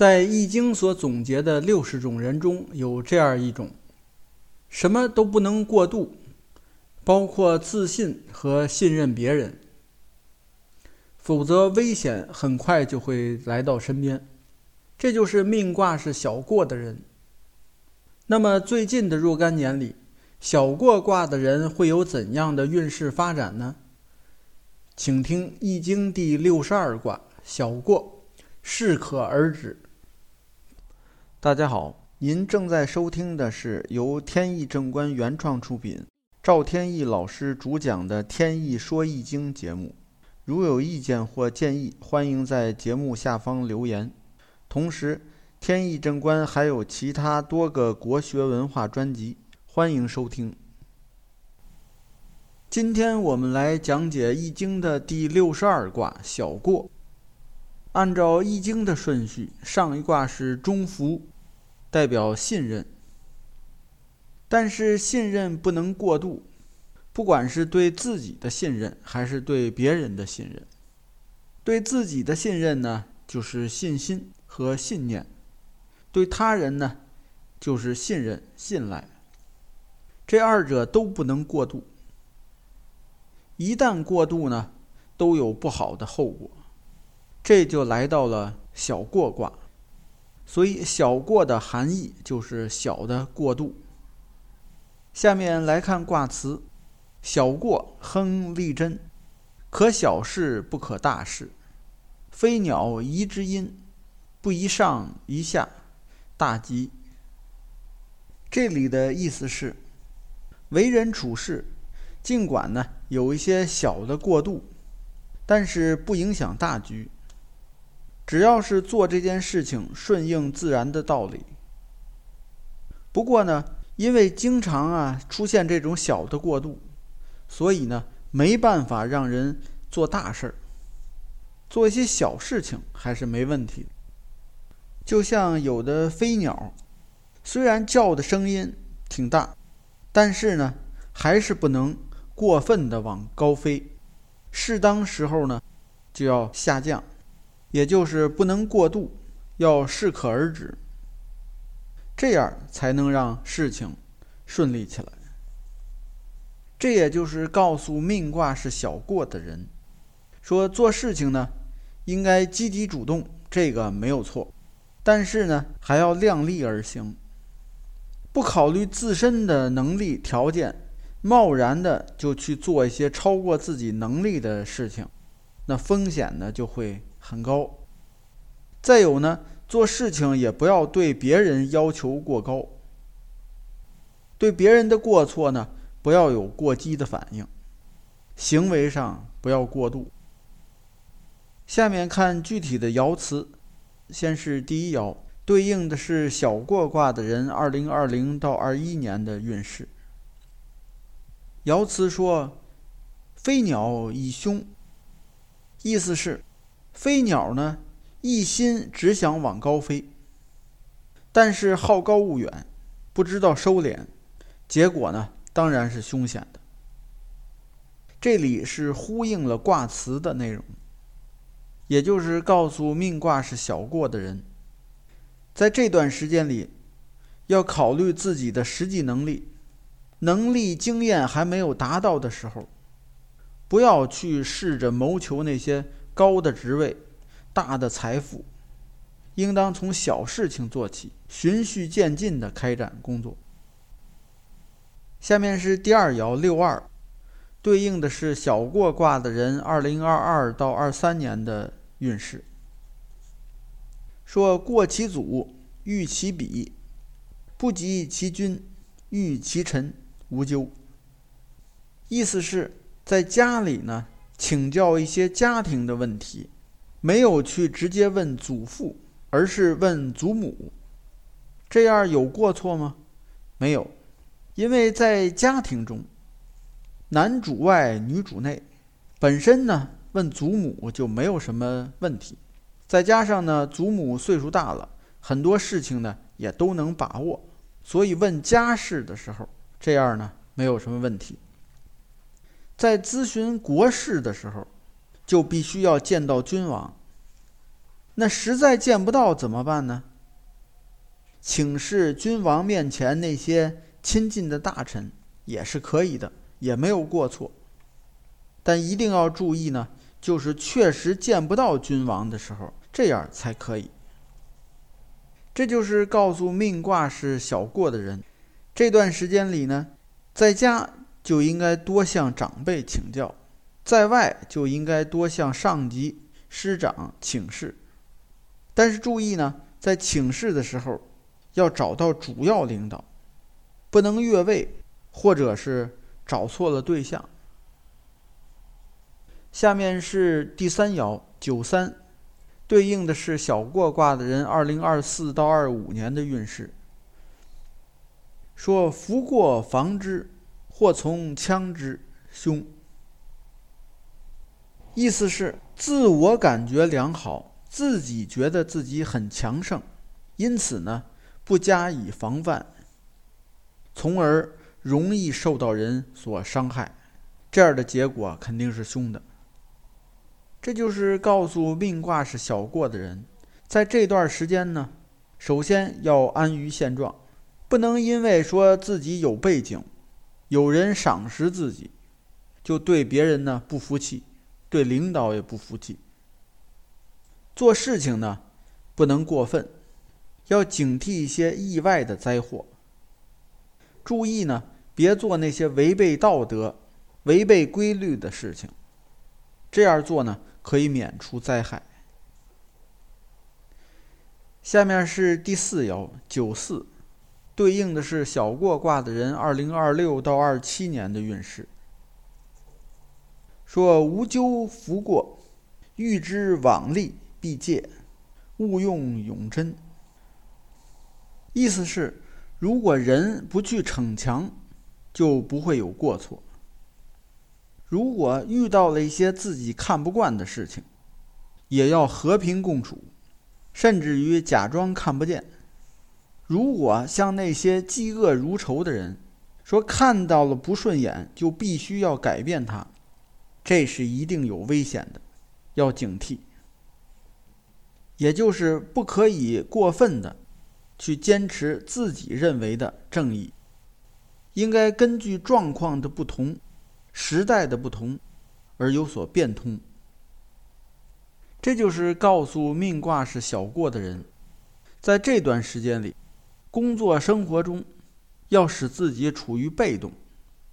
在《易经》所总结的六十种人中有这样一种：什么都不能过度，包括自信和信任别人，否则危险很快就会来到身边。这就是命卦是小过的人。那么最近的若干年里，小过卦的人会有怎样的运势发展呢？请听《易经》第六十二卦小过，适可而止。大家好，您正在收听的是由天意正观原创出品，赵天意老师主讲的《天意说易经》节目。如有意见或建议，欢迎在节目下方留言。同时，天意正观还有其他多个国学文化专辑，欢迎收听。今天我们来讲解《易经》的第六十二卦小过。按照《易经》的顺序，上一卦是中孚，代表信任。但是信任不能过度，不管是对自己的信任，还是对别人的信任。对自己的信任呢，就是信心和信念；对他人呢，就是信任、信赖。这二者都不能过度。一旦过度呢，都有不好的后果。这就来到了小过卦，所以小过的含义就是小的过度。下面来看卦辞：小过，亨利贞，可小事不可大事。飞鸟宜之音，不宜上宜下，大吉。这里的意思是，为人处事。尽管呢有一些小的过度，但是不影响大局。只要是做这件事情顺应自然的道理。不过呢，因为经常啊出现这种小的过度，所以呢没办法让人做大事儿。做一些小事情还是没问题。就像有的飞鸟，虽然叫的声音挺大，但是呢还是不能。过分的往高飞，适当时候呢就要下降，也就是不能过度，要适可而止，这样才能让事情顺利起来。这也就是告诉命卦是小过的人，说做事情呢应该积极主动，这个没有错，但是呢还要量力而行，不考虑自身的能力条件。贸然的就去做一些超过自己能力的事情，那风险呢就会很高。再有呢，做事情也不要对别人要求过高，对别人的过错呢不要有过激的反应，行为上不要过度。下面看具体的爻辞，先是第一爻，对应的是小过卦的人，二零二零到二一年的运势。爻辞说：“飞鸟以凶。”意思是，飞鸟呢一心只想往高飞，但是好高骛远，不知道收敛，结果呢当然是凶险的。这里是呼应了卦辞的内容，也就是告诉命卦是小过的人，在这段时间里，要考虑自己的实际能力。能力、经验还没有达到的时候，不要去试着谋求那些高的职位、大的财富，应当从小事情做起，循序渐进的开展工作。下面是第二爻六二，对应的是小过卦的人二零二二到二三年的运势。说过其祖，遇其彼，不及其君，遇其臣。无咎。意思是在家里呢，请教一些家庭的问题，没有去直接问祖父，而是问祖母，这样有过错吗？没有，因为在家庭中，男主外女主内，本身呢问祖母就没有什么问题，再加上呢祖母岁数大了，很多事情呢也都能把握，所以问家事的时候。这样呢，没有什么问题。在咨询国事的时候，就必须要见到君王。那实在见不到怎么办呢？请示君王面前那些亲近的大臣也是可以的，也没有过错。但一定要注意呢，就是确实见不到君王的时候，这样才可以。这就是告诉命卦是小过的人，这段时间里呢，在家就应该多向长辈请教，在外就应该多向上级师长请示。但是注意呢，在请示的时候。要找到主要领导，不能越位，或者是找错了对象。下面是第三爻九三，对应的是小过卦的人二零二四到二五年的运势。说福过防之，或从枪之，凶。意思是自我感觉良好，自己觉得自己很强盛，因此呢。不加以防范，从而容易受到人所伤害，这样的结果肯定是凶的。这就是告诉命卦是小过的人，在这段时间呢，首先要安于现状，不能因为说自己有背景，有人赏识自己，就对别人呢不服气，对领导也不服气。做事情呢，不能过分。要警惕一些意外的灾祸。注意呢，别做那些违背道德、违背规律的事情。这样做呢，可以免除灾害。下面是第四爻九四，对应的是小过卦的人二零二六到二七年的运势。说无咎福过，欲知往利必戒，勿用永贞。意思是，如果人不去逞强，就不会有过错。如果遇到了一些自己看不惯的事情，也要和平共处，甚至于假装看不见。如果像那些嫉恶如仇的人，说看到了不顺眼就必须要改变它，这是一定有危险的，要警惕。也就是不可以过分的。去坚持自己认为的正义，应该根据状况的不同、时代的不同而有所变通。这就是告诉命卦是小过的人，在这段时间里，工作生活中要使自己处于被动，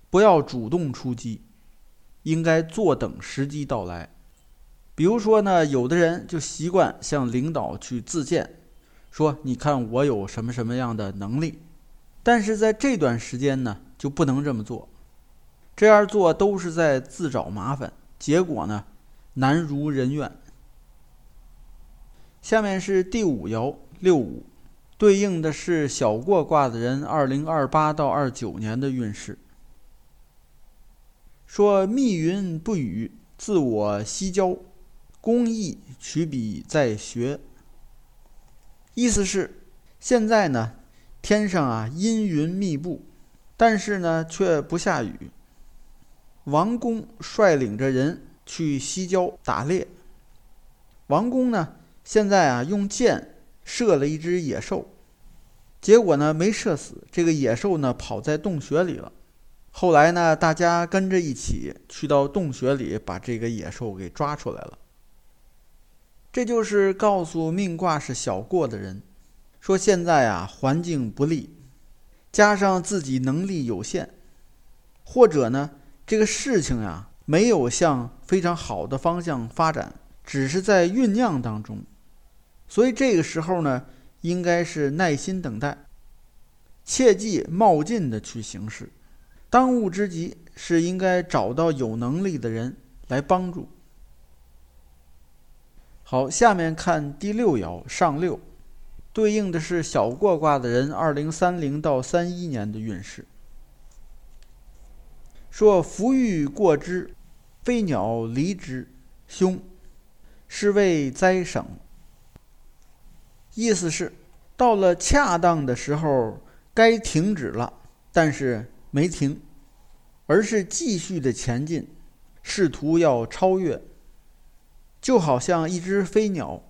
不要主动出击，应该坐等时机到来。比如说呢，有的人就习惯向领导去自荐。说：“你看我有什么什么样的能力，但是在这段时间呢，就不能这么做。这样做都是在自找麻烦，结果呢，难如人愿。”下面是第五爻六五，对应的是小过卦的人二零二八到二九年的运势。说：“密云不雨，自我西郊，公益取笔在学。”意思是，现在呢，天上啊阴云密布，但是呢却不下雨。王公率领着人去西郊打猎。王公呢现在啊用箭射了一只野兽，结果呢没射死，这个野兽呢跑在洞穴里了。后来呢大家跟着一起去到洞穴里，把这个野兽给抓出来了。这就是告诉命卦是小过的人，说现在啊环境不利，加上自己能力有限，或者呢这个事情呀没有向非常好的方向发展，只是在酝酿当中，所以这个时候呢应该是耐心等待，切忌冒进的去行事，当务之急是应该找到有能力的人来帮助。好，下面看第六爻上六，对应的是小过卦的人二零三零到三一年的运势。说福欲过之，飞鸟离之，凶，是谓灾省。意思是到了恰当的时候该停止了，但是没停，而是继续的前进，试图要超越。就好像一只飞鸟，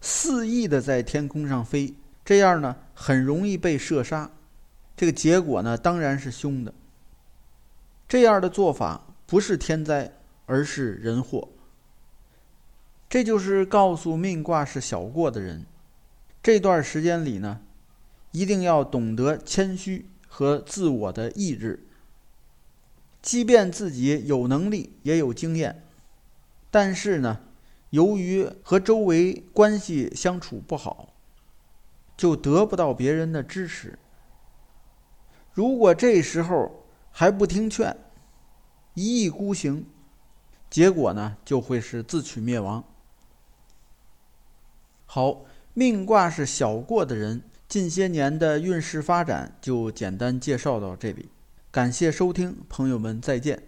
肆意的在天空上飞，这样呢很容易被射杀，这个结果呢当然是凶的。这样的做法不是天灾，而是人祸。这就是告诉命卦是小过的人，这段时间里呢，一定要懂得谦虚和自我的意志。即便自己有能力也有经验，但是呢，由于和周围关系相处不好，就得不到别人的支持。如果这时候还不听劝，一意孤行，结果呢就会是自取灭亡。好，命卦是小过的人，近些年的运势发展就简单介绍到这里。感谢收听，朋友们再见。